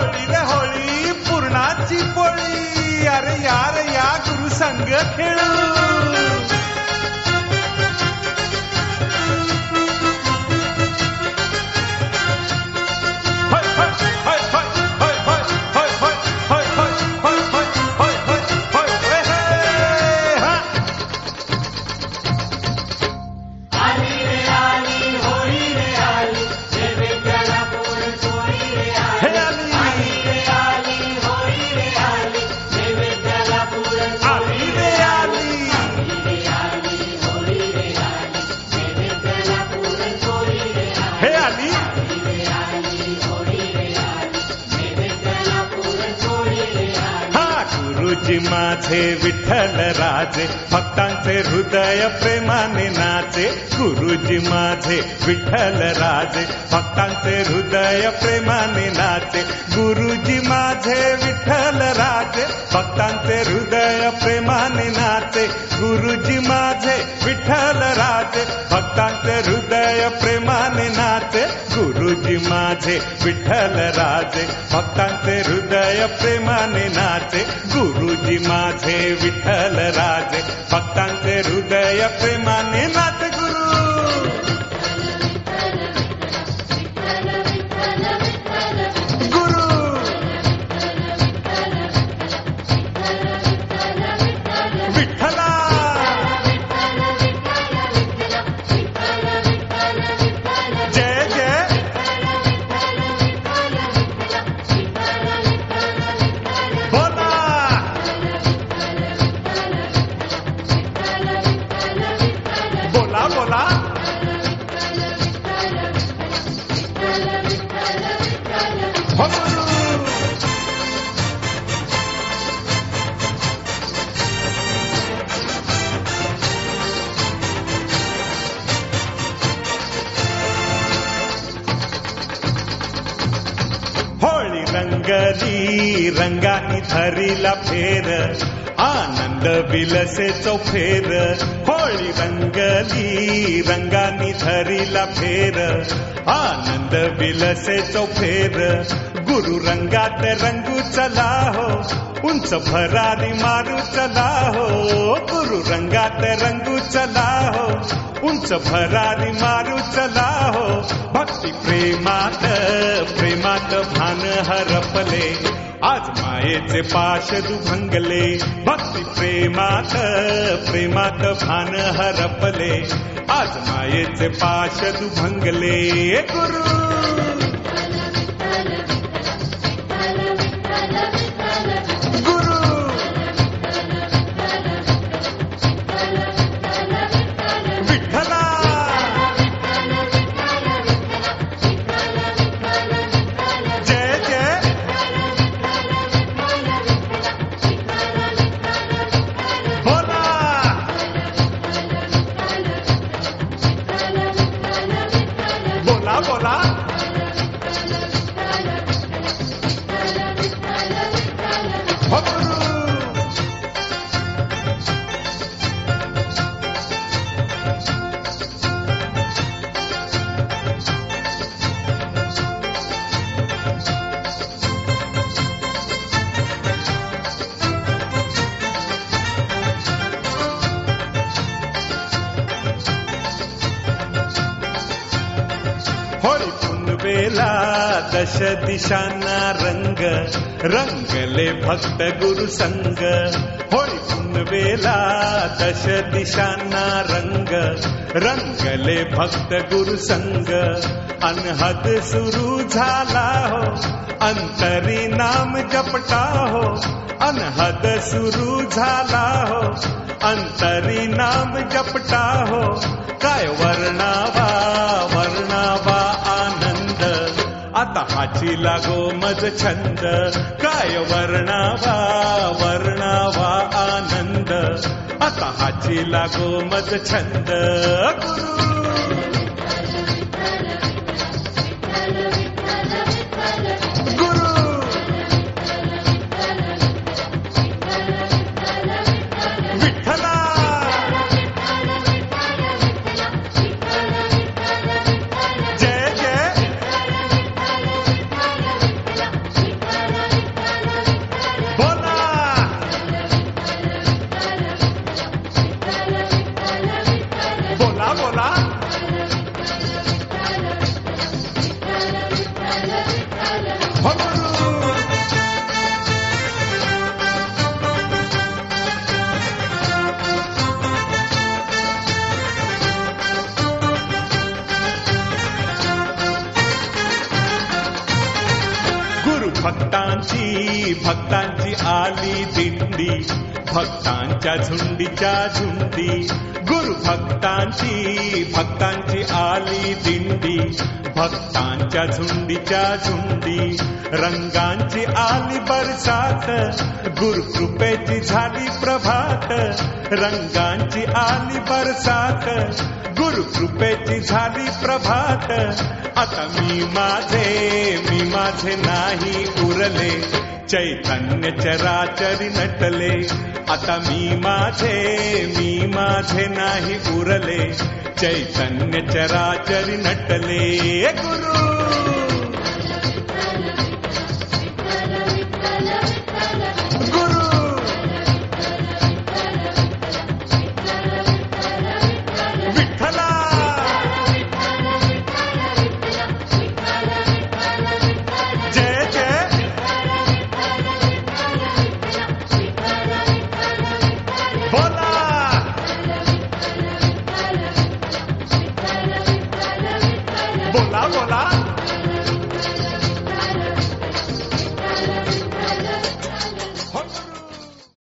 होळी रे होळी पूर्णाची पोळी. अरे यार या गुरु संग खेळू. तुझी माझे विठ्ठल राजे भक्तांचे हृदय प्रेमाने नाचे. गुरुजी माझे विठ्ठल राजे भक्तांचे हृदय प्रेमाने नाचे. गुरुजी माझे विठ्ठल राजे भक्तांचे हृदय प्रेमाने नाचे. गुरुजी माझे विठ्ठल राजे भक्तांचे हृदय प्रेमाने नाचे. गुरुजी माझे विठ्ठल राजे भक्तांचे हृदय प्रेमाने नाचे. गुरुजी माझे विठ्ठल राजे भक्तांचे हृदय प्रेमाने नाचे होळी रंगानी धरीला फेर. आनंद विलसे चौफेर होळी रंगली रंगानी धरीला फेर. आनंद विलसे चौफेर गुरु रंगात रंगू चला हो. उंच भरारी मारू चला हो गुरु रंगात रंगू चला हो. उंच भरारी मारू चला हो भक्ती प्रेमात प्रेमात भान हरपले. आज मायेचे पाश दुभंगले भक्ती प्रेमात प्रेमात भान हरपले. आज मायेचे पाश दुभंगले गुरु पुनवेला दश दिशांना रंग. रंगले भक्त गुरु संग. होय पुनवेला दश दिशांना रंग. रंगले भक्त गुरु संग. अनहद सुरू झाला हो. अंतरी नाम जपटा हो. अनहद सुरू झाला हो. अंतरी नाम जपटा हो. काय वर्णावा वर्णा हाची लागो मज छंद. काय वर्णावा वर्णावा आनंद. आता हाची लागो मज छंद. भक्तांची आली दिंडी भक्तांच्या झुंडीच्या झुंडी. गुरु भक्तांची भक्तांची आली दिंडी भक्तांच्या झुंडीच्या झुंडी. रंगांची आली बरसात गुरु कृपेची झाली प्रभात. रंगांची आली बरसात गुरु कृपेची झाली प्रभात. आता मी माझे मी माझे नाही उरले. चैतन्य चराचरी नटले. आता मी माझे मी माझे नाही उरले. चैतन्य चराचरी नटले गुरु!